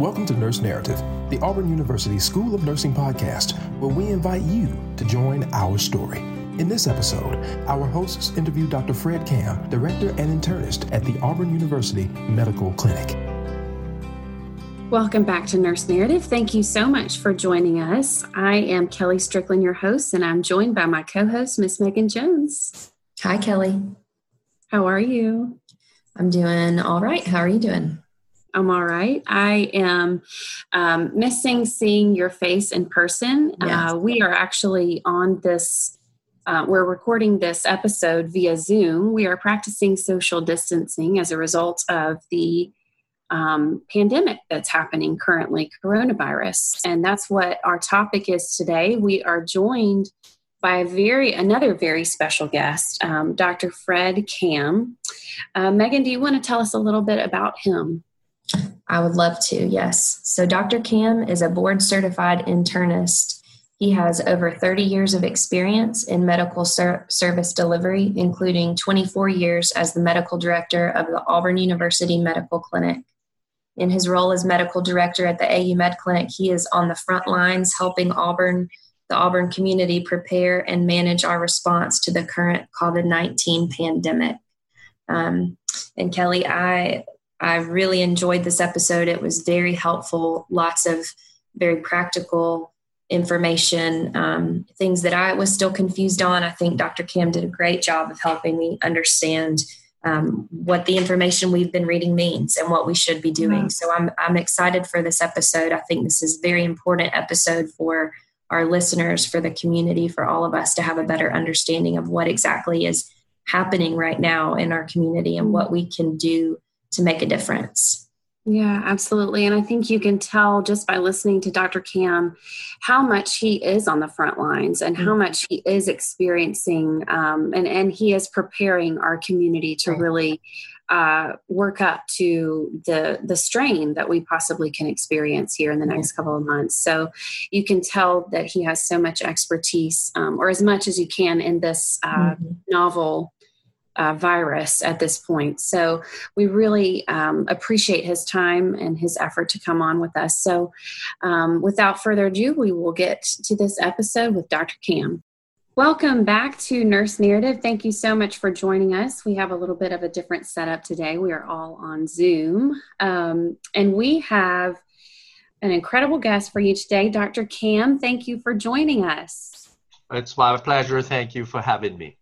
Welcome to Nurse Narrative, the Auburn University School of Nursing podcast, where we invite you to join our story. In this episode, our hosts interview Dr. Fred Kam, director and internist at the Auburn University Medical Clinic. Welcome back to Nurse Narrative. Thank you so much for joining us. I am Kelly Strickland, your host, and I'm joined by my co host, Miss Megan Jones. Hi, Kelly. How are you? I'm doing all right. How are you doing? I'm all right. I am um, missing seeing your face in person. Yes. Uh, we are actually on this, uh, we're recording this episode via Zoom. We are practicing social distancing as a result of the um, pandemic that's happening currently, coronavirus. And that's what our topic is today. We are joined by a very another very special guest, um, Dr. Fred Kam. Uh, Megan, do you want to tell us a little bit about him? I would love to, yes. So, Dr. Kam is a board certified internist. He has over 30 years of experience in medical ser- service delivery, including 24 years as the medical director of the Auburn University Medical Clinic. In his role as medical director at the AU Med Clinic, he is on the front lines helping Auburn, the Auburn community prepare and manage our response to the current COVID 19 pandemic. Um, and Kelly, I I really enjoyed this episode. It was very helpful, lots of very practical information, um, things that I was still confused on. I think Dr. Kam did a great job of helping me understand um, what the information we've been reading means and what we should be doing. So I'm I'm excited for this episode. I think this is a very important episode for our listeners, for the community, for all of us to have a better understanding of what exactly is happening right now in our community and what we can do to make a difference. Yeah, absolutely. And I think you can tell just by listening to Dr. Kam how much he is on the front lines and how mm-hmm. much he is experiencing um, and, and he is preparing our community to really uh, work up to the the strain that we possibly can experience here in the next couple of months. So you can tell that he has so much expertise, um, or as much as you can, in this uh, mm-hmm. novel uh, virus at this point. So we really um, appreciate his time and his effort to come on with us. So um, without further ado, we will get to this episode with Dr. Kam. Welcome back to Nurse Narrative. Thank you so much for joining us. We have a little bit of a different setup today. We are all on Zoom, um, and we have an incredible guest for you today, Dr. Kam. Thank you for joining us. It's my pleasure. Thank you for having me.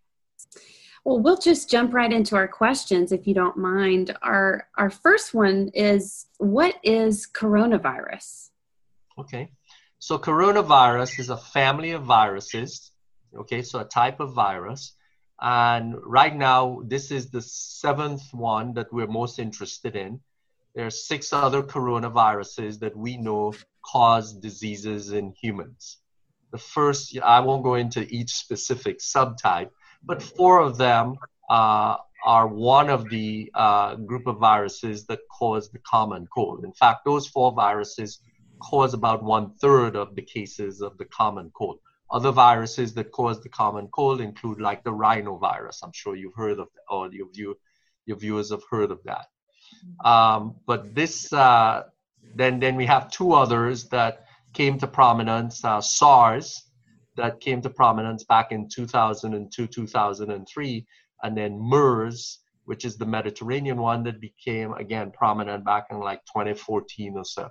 Well, we'll just jump right into our questions if you don't mind. Our our first one is what is coronavirus? Okay. So coronavirus is a family of viruses. Okay, so a type of virus. And right now, this is the seventh one that we're most interested in. There are six other coronaviruses that we know cause diseases in humans. The first, I won't go into each specific subtype, but four of them uh, are one of the uh, group of viruses that cause the common cold. In fact, those four viruses cause about one third of the cases of the common cold. Other viruses that cause the common cold include like the rhinovirus. I'm sure you've heard of, or your, view, your viewers have heard of that. Um, but this, uh, then, then we have two others that came to prominence, uh, SARS, that came to prominence back in 2002, 2003, and then MERS, which is the Mediterranean one that became again prominent back in like 2014 or so.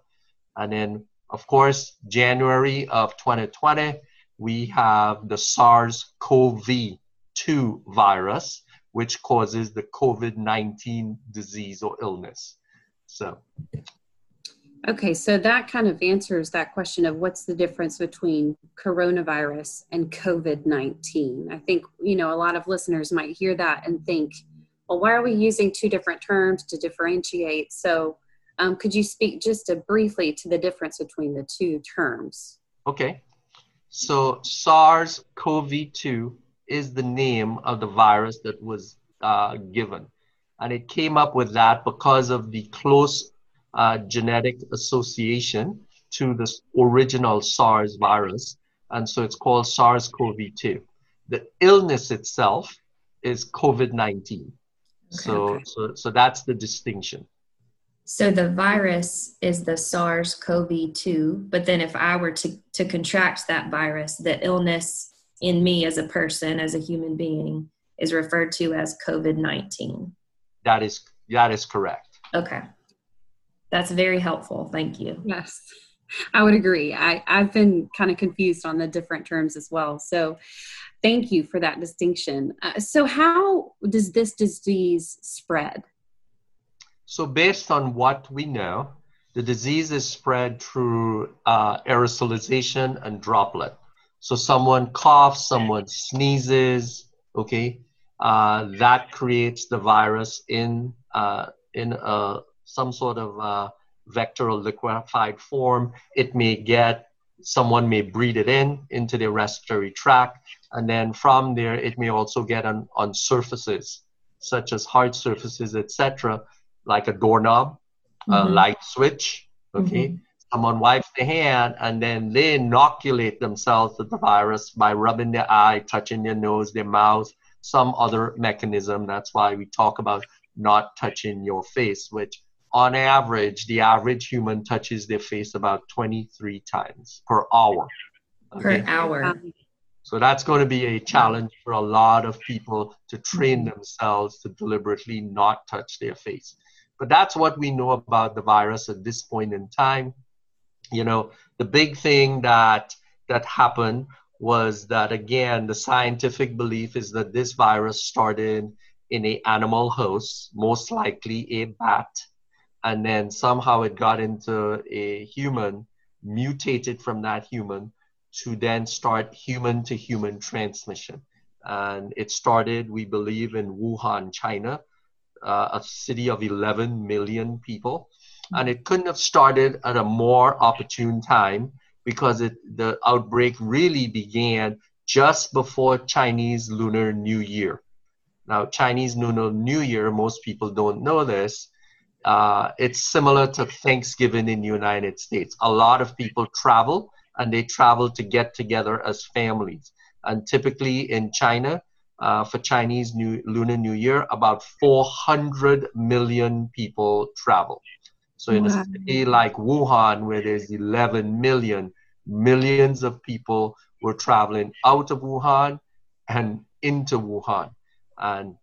And then, of course, January of 2020, we have the SARS CoV 2 virus, which causes the COVID 19 disease or illness. So, Okay, so that kind of answers that question of what's the difference between coronavirus and COVID 19. I think, you know, a lot of listeners might hear that and think, well, why are we using two different terms to differentiate? So, um, could you speak just briefly to the difference between the two terms? Okay, so SARS CoV 2 is the name of the virus that was uh, given. And it came up with that because of the close uh, genetic association to this original SARS virus, and so it's called SARS-CoV-2. The illness itself is COVID-19. Okay, so, okay. so, so that's the distinction. So the virus is the SARS CoV 2, but then if I were to, to contract that virus, the illness in me as a person, as a human being, is referred to as COVID 19. That is, that is correct. Okay. That's very helpful. Thank you. Yes, I would agree. I, I've been kind of confused on the different terms as well. So thank you for that distinction. Uh, so, how does this disease spread? So, based on what we know, the disease is spread through uh, aerosolization and droplet. So, someone coughs, someone sneezes, okay, uh, that creates the virus in uh, in a, some sort of uh, vector or liquefied form. It may get someone may breathe it in into their respiratory tract, and then from there it may also get on on surfaces such as hard surfaces, etc like a doorknob, mm-hmm. a light switch. Okay. Mm-hmm. Someone wipes their hand and then they inoculate themselves with the virus by rubbing their eye, touching their nose, their mouth, some other mechanism. That's why we talk about not touching your face, which on average, the average human touches their face about 23 times per hour. Okay? Per hour. Um, so that's going to be a challenge for a lot of people to train themselves to deliberately not touch their face. But that's what we know about the virus at this point in time. You know, the big thing that that happened was that again, the scientific belief is that this virus started in a animal host, most likely a bat, and then somehow it got into a human, mutated from that human to then start human to human transmission. And it started, we believe, in Wuhan, China, uh, a city of 11 million people. And it couldn't have started at a more opportune time because it, the outbreak really began just before Chinese Lunar New Year. Now, Chinese Lunar New Year, most people don't know this. Uh, it's similar to Thanksgiving in the United States. A lot of people travel and they travel to get together as families. And typically in China, uh, for Chinese New Lunar New Year, about 400 million people travel. So in wow. a city like Wuhan, where there's 11 million, millions of people were traveling out of Wuhan and into Wuhan. And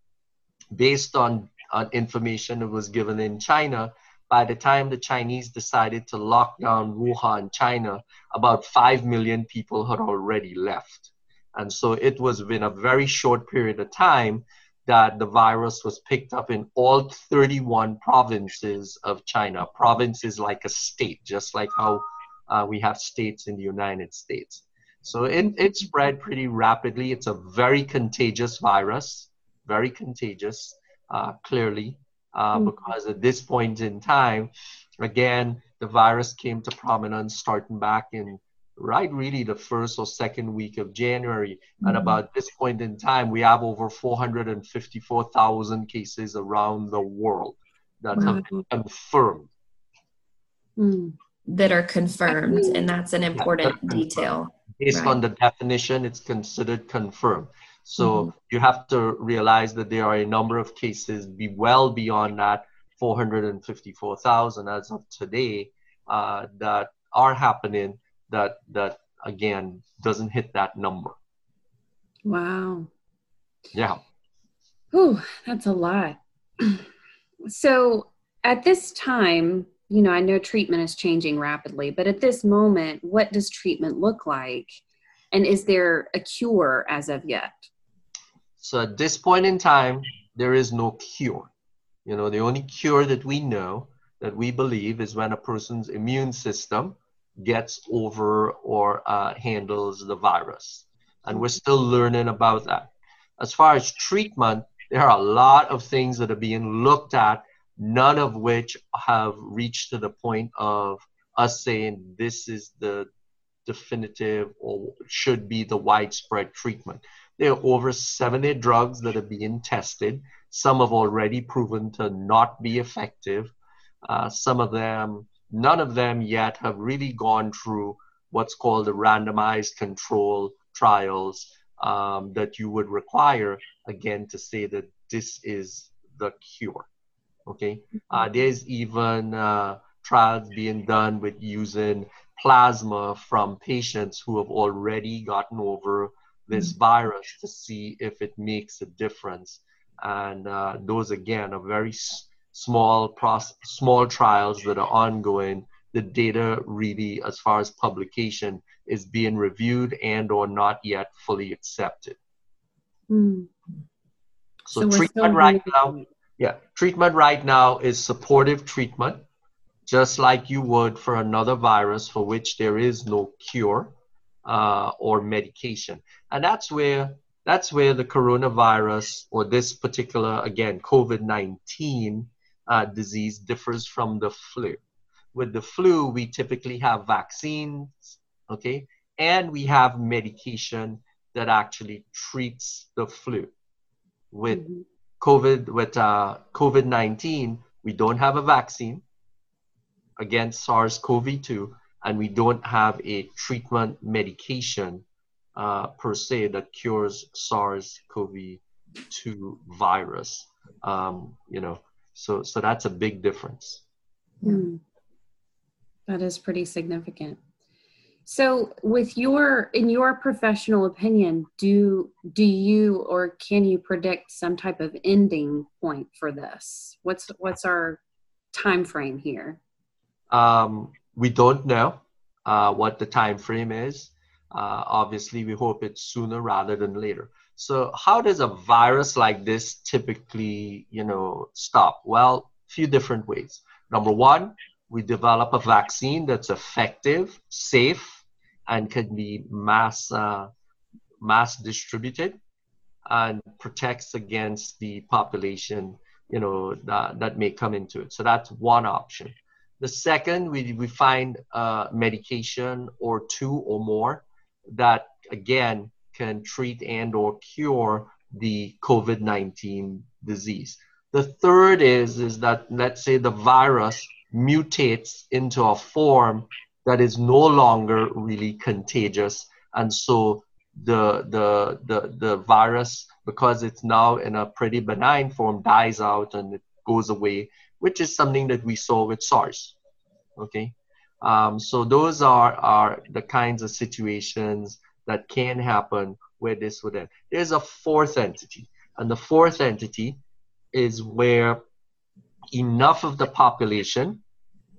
based on, on information that was given in China, by the time the Chinese decided to lock down Wuhan, China, about 5 million people had already left. And so it was within a very short period of time that the virus was picked up in all 31 provinces of China. Provinces like a state, just like how uh, we have states in the United States. So it, it spread pretty rapidly. It's a very contagious virus, very contagious, clearly, uh, mm-hmm. because at this point in time, again, the virus came to prominence starting back in right really the first or second week of January. Mm-hmm. And about this point in time, we have over 454,000 cases around the world that wow. have been confirmed. Mm. That are confirmed, and that's an important yeah, detail. Based right. on the definition, it's considered confirmed. So mm-hmm. you have to realize that there are a number of cases be well beyond that 454,000 as of today uh, that are happening that that again doesn't hit that number. Wow. Yeah. Oh, that's a lot. so at this time, you know, I know treatment is changing rapidly, but at this moment, what does treatment look like? And is there a cure as of yet? So at this point in time, there is no cure. You know, the only cure that we know that we believe is when a person's immune system gets over or uh, handles the virus. And we're still learning about that. As far as treatment, there are a lot of things that are being looked at, none of which have reached to the point of us saying this is the definitive or should be the widespread treatment. There are over 70 drugs that are being tested. Some have already proven to not be effective. Uh, some of them none of them yet have really gone through what's called the randomized control trials um, that you would require again to say that this is the cure. Okay, uh, there's even uh, trials being done with using plasma from patients who have already gotten over this mm-hmm. virus to see if it makes a difference. And uh, those again are very s- small pros- small trials that are ongoing. The data really, as far as publication, is being reviewed and or not yet fully accepted. Mm. So, so treatment right now, yeah, treatment right now is supportive treatment, just like you would for another virus for which there is no cure uh, or medication, and that's where that's where the coronavirus or this particular again COVID nineteen uh, disease differs from the flu. With the flu, we typically have vaccines, okay, and we have medication that actually treats the flu. With mm-hmm. COVID, with uh, COVID 19, we don't have a vaccine against SARS CoV 2, and we don't have a treatment medication uh, per se that cures SARS CoV 2 virus. Um, you know, so, so that's a big difference. Mm. That is pretty significant. So, with your in your professional opinion, do do you or can you predict some type of ending point for this? What's what's our time frame here? Um, we don't know uh, what the time frame is. Uh, obviously, we hope it's sooner rather than later. So, how does a virus like this typically, you know, stop? Well, a few different ways. Number one, we develop a vaccine that's effective, safe, and can be mass uh, mass distributed and protects against the population you know that, that may come into it so that's one option the second we, we find uh, medication or two or more that again can treat and or cure the covid-19 disease the third is is that let's say the virus mutates into a form that is no longer really contagious. And so the, the, the, the virus, because it's now in a pretty benign form, dies out and it goes away, which is something that we saw with SARS. Okay. Um, so those are, are the kinds of situations that can happen where this would end. There's a fourth entity, and the fourth entity is where enough of the population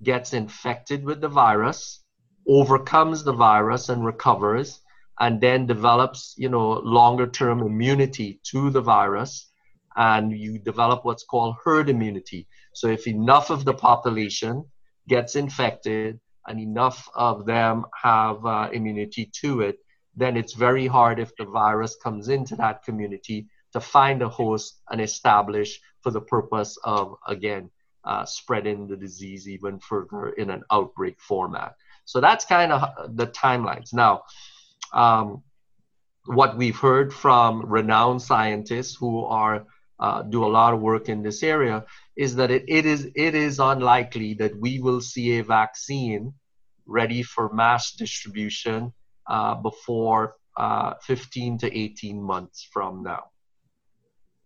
gets infected with the virus, overcomes the virus and recovers, and then develops, you know, longer term immunity to the virus, and you develop what's called herd immunity. So if enough of the population gets infected and enough of them have uh, immunity to it, then it's very hard if the virus comes into that community to find a host and establish for the purpose of, again, uh, spreading the disease even further in an outbreak format. So that's kind of the timelines. Now, um, what we've heard from renowned scientists who are uh, do a lot of work in this area is that it, it is it is unlikely that we will see a vaccine ready for mass distribution uh, before uh, 15 to 18 months from now.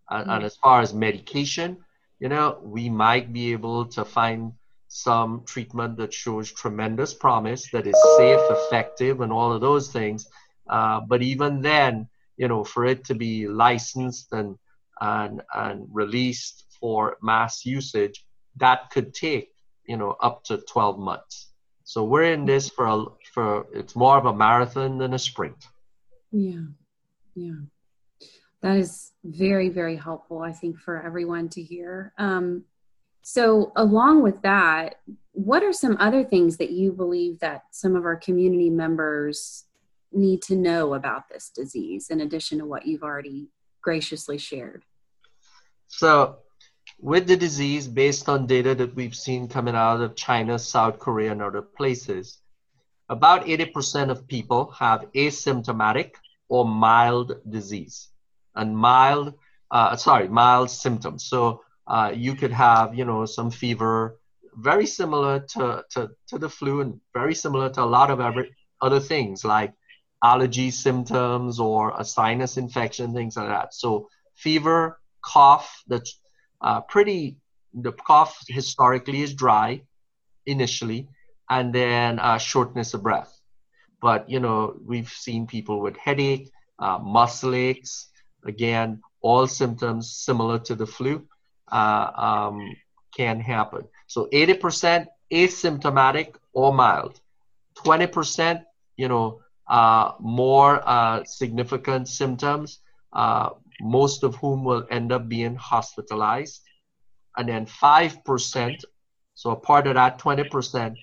And, and, as far as medication, you know, we might be able to find some treatment that shows tremendous promise, that is safe, effective, and all of those things. Uh, but even then, you know, for it to be licensed and and and released for mass usage, that could take you know up to 12 months. So we're in this for a, for it's more of a marathon than a sprint. Yeah, yeah that is very very helpful i think for everyone to hear um, so along with that what are some other things that you believe that some of our community members need to know about this disease in addition to what you've already graciously shared so with the disease based on data that we've seen coming out of china south korea and other places about 80% of people have asymptomatic or mild disease and mild, uh, sorry, mild symptoms. So uh, you could have, you know, some fever, very similar to, to, to the flu and very similar to a lot of every, other things like allergy symptoms or a sinus infection, things like that. So fever, cough, that's uh, pretty the cough historically is dry initially, and then uh, shortness of breath. But you know, we've seen people with headache, uh, muscle aches, again, all symptoms similar to the flu uh, um, can happen. So 80% asymptomatic or mild, 20%, you know, uh, more uh, significant symptoms, uh, most of whom will end up being hospitalized. And then 5%, so a part of that 20%,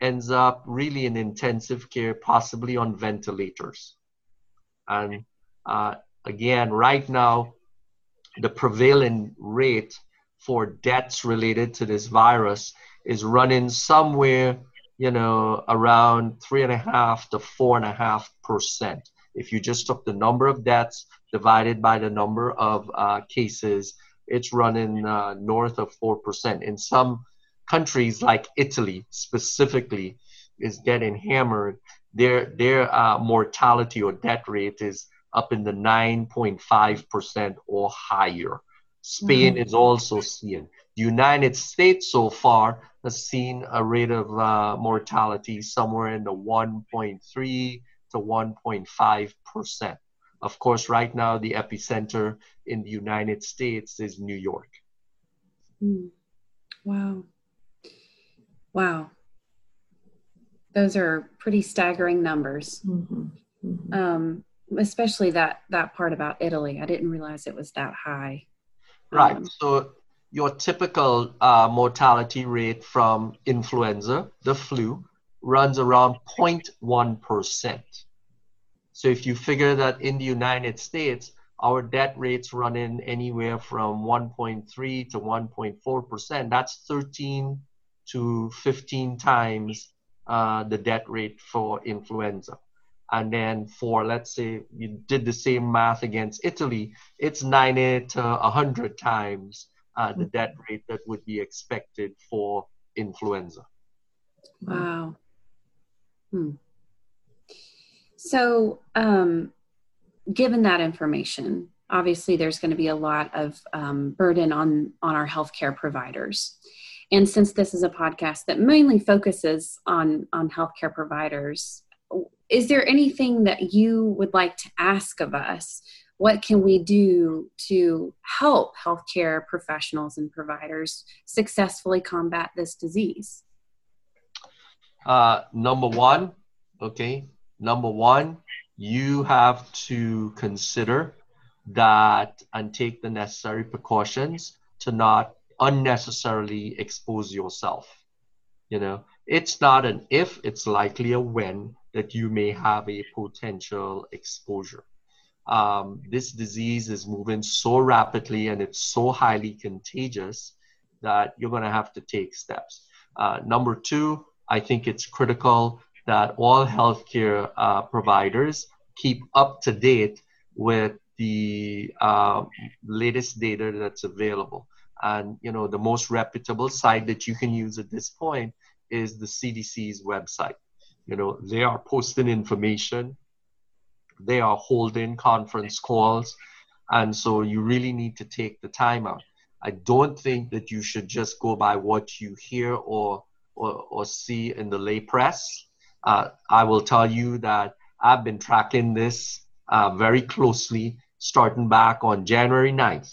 ends up really in intensive care, possibly on ventilators. And uh, again, right now, the prevailing rate for deaths related to this virus is running somewhere, you know, around three and a half to four and a half percent. If you just took the number of deaths divided by the number of uh, cases, it's running uh, north of four percent. In some countries, like Italy specifically, is getting hammered. Their their uh, mortality or death rate is up in the 9.5% or higher. Spain mm-hmm. is also seeing. The United States so far has seen a rate of uh, mortality somewhere in the 1.3 to 1.5 percent. Of course, right now the epicenter in the United States is New York. Mm. Wow. Wow. Those are pretty staggering numbers. Mm-hmm. Mm-hmm. Um, especially that that part about Italy. I didn't realize it was that high. Right. Um, so your typical uh, mortality rate from influenza, the flu, runs around 0.1%. So if you figure that in the United States, our debt rates run in anywhere from 1.3 to 1.4%, that's 13 to 15 times uh, the debt rate for influenza and then for let's say you did the same math against Italy, it's 90 to 100 times uh, the debt rate that would be expected for influenza. Wow. Hmm. So, um, given that information, obviously there's going to be a lot of um, burden on on our healthcare providers. And since this is a podcast that mainly focuses on on healthcare providers, is there anything that you would like to ask of us? What can we do to help healthcare professionals and providers successfully combat this disease? Uh, number one, okay, number one, you have to consider that and take the necessary precautions to not unnecessarily expose yourself. You know, it's not an if, it's likely a when that you may have a potential exposure. Um, this disease is moving so rapidly and it's so highly contagious that you're going to have to take steps. Uh, number two, I think it's critical that all healthcare uh, providers keep up to date with the uh, latest data that's available. And you know the most reputable site that you can use at this point is the CDC's website. You know, they are posting information, they are holding conference calls, and so you really need to take the time out. I don't think that you should just go by what you hear or or, or see in the lay press. Uh, I will tell you that I've been tracking this uh, very closely starting back on January 9th.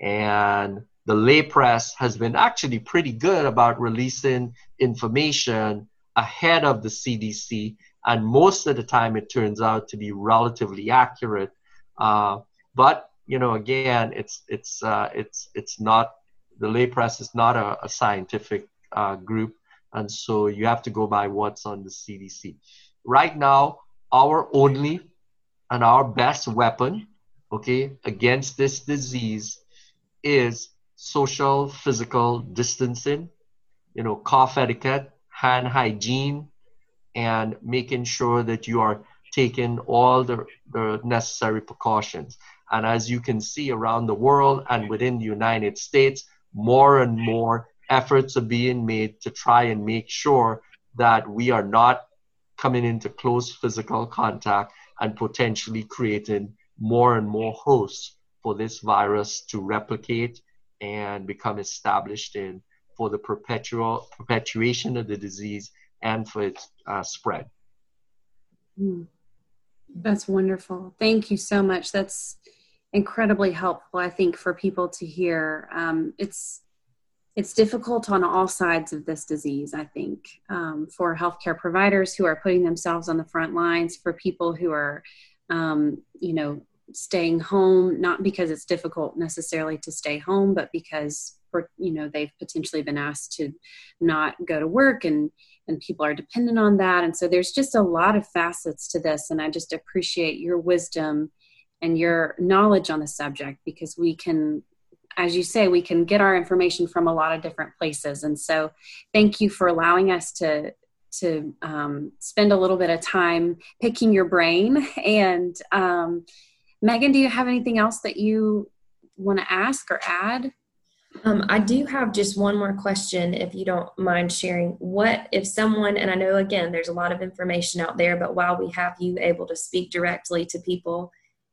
And the lay press has been actually pretty good about releasing information ahead of the CDC, and most of the time it turns out to be relatively accurate. Uh, but you know, again, it's it's uh, it's it's not the lay press is not a, a scientific uh, group, and so you have to go by what's on the CDC. Right now, our only and our best weapon, okay, against this disease is social physical distancing, you know, cough etiquette, hand hygiene and making sure that you are taking all the, the necessary precautions. And as you can see around the world and within the United States, more and more efforts are being made to try and make sure that we are not coming into close physical contact and potentially creating more and more hosts for this virus to replicate and become established in for the perpetual perpetuation of the disease and for its uh, spread. Mm. That's wonderful. Thank you so much. That's incredibly helpful, I think, for people to hear. Um, it's it's difficult on all sides of this disease, I think, um, for healthcare providers who are putting themselves on the front lines, for people who are, um, you know, staying home, not because it's difficult necessarily to stay home, but because, you know, they've potentially been asked to not go to work and, and people are dependent on that. And so there's just a lot of facets to this. And I just appreciate your wisdom and your knowledge on the subject because we can as you say, we can get our information from a lot of different places. And so, thank you for allowing us to to um, spend a little bit of time picking your brain. And um, Megan, do you have anything else that you want to ask or add? Um, I do have just one more question, if you don't mind sharing. What if someone, and I know again, there's a lot of information out there, but while we have you able to speak directly to people,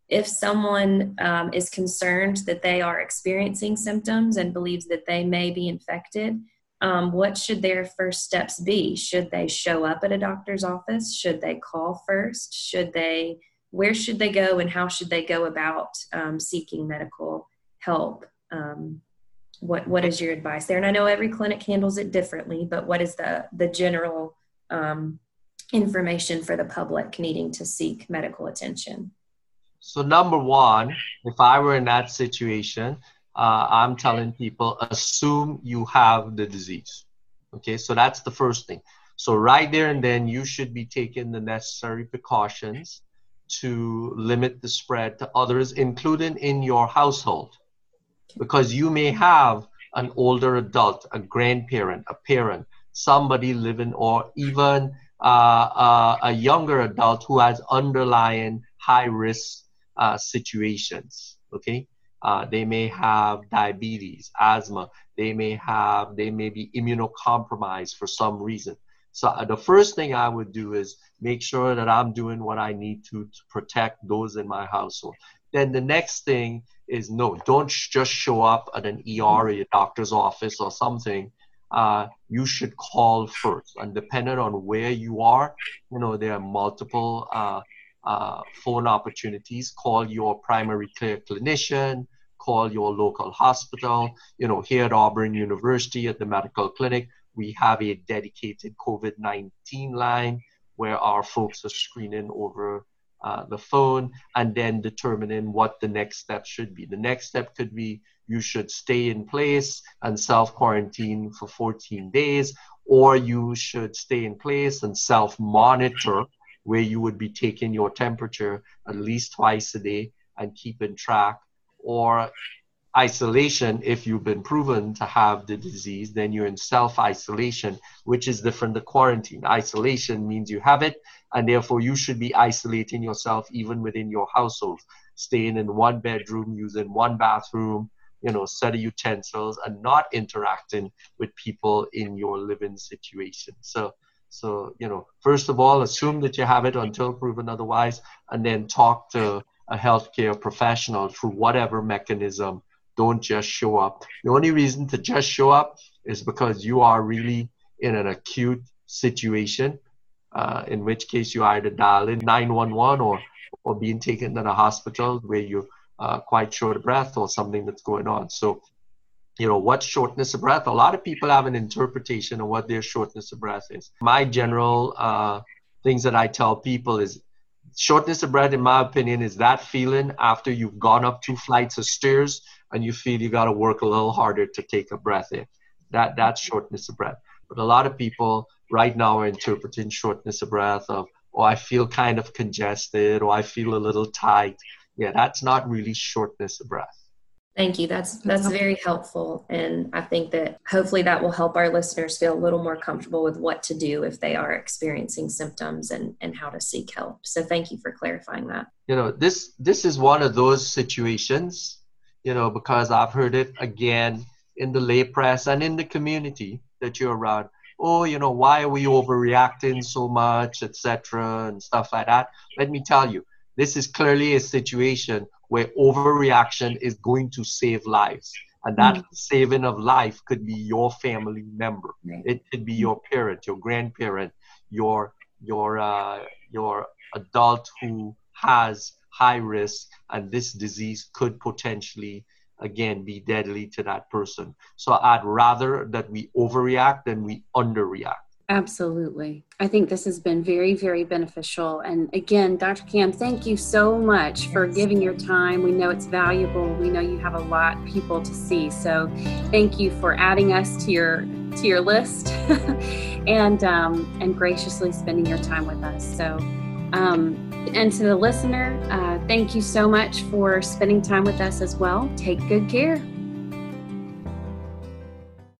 if someone um, is concerned that they are experiencing symptoms and believes that they may be infected, um, what should their first steps be? Should they show up at a doctor's office? Should they call first? Should they, where should they go and how should they go about um, seeking medical help? Um, what, what is your advice there? And I know every clinic handles it differently, but what is the, the general um, information for the public needing to seek medical attention? So number one, if I were in that situation, uh, I'm telling people assume you have the disease. Okay, so that's the first thing. So right there and then, you should be taking the necessary precautions to limit the spread to others, including in your household, because you may have an older adult, a grandparent, a parent, somebody living, or even uh, uh, a younger adult who has underlying high risk uh, situations. Okay, uh, they may have diabetes, asthma. They may have, they may be immunocompromised for some reason. So uh, the first thing I would do is make sure that I'm doing what I need to to protect those in my household. Then the next thing is no, don't sh- just show up at an ER or your doctor's office or something. Uh, you should call first. And depending on where you are, you know, there are multiple uh, uh, phone opportunities. Call your primary care clinician, call your local hospital. You know, here at Auburn University at the medical clinic, we have a dedicated COVID 19 line where our folks are screening over uh, the phone and then determining what the next step should be. The next step could be you should stay in place and self quarantine for 14 days, or you should stay in place and self monitor where you would be taking your temperature at least twice a day and keeping track, or isolation if you've been proven to have the disease then you're in self isolation which is different than quarantine. Isolation means you have it and therefore you should be isolating yourself even within your household staying in one bedroom using one bathroom you know set of utensils and not interacting with people in your living situation. So so, you know, first of all, assume that you have it until proven otherwise, and then talk to a healthcare professional through whatever mechanism. Don't just show up. The only reason to just show up is because you are really in an acute situation, uh, in which case you either dial in 911 or, or being taken to the hospital where you're uh, quite short of breath or something that's going on. So you know what shortness of breath. A lot of people have an interpretation of what their shortness of breath is. My general uh, things that i tell people is shortness of breath in my opinion is that feeling after you've gone up two flights of stairs and you feel you got to work a little harder to take a breath in. That that's shortness of breath. But a lot of people right now are interpreting shortness of breath of oh i feel kind of congested or i feel a little tight. Yeah that's not really shortness of breath Thank you. That's that's very helpful and I think that hopefully that will help our listeners feel a little more comfortable with what to do if they are experiencing symptoms and and how to seek help. So thank you for clarifying that. You know, this this is one of those situations, you know, because I've heard it again in the lay press and in the community that you're around. Oh, you know, why are we overreacting so much, etc., and stuff like that. Let me tell you, this is clearly a situation where overreaction is going to save lives. And that mm-hmm. saving of life could be your family member. Right. It could be your parent, your grandparent, your your uh, your adult who has high risk, and this disease could potentially again be deadly to that person. So I'd rather that we overreact than we underreact. Absolutely. I think this has been very, very beneficial. And again, Dr. Kam, thank you so much for giving your time. We know it's valuable. We know you have a lot of people to see. So thank you for adding us to your to your list and um, and graciously spending your time with us. So um, and to the listener, uh, thank you so much for spending time with us as well. Take good care.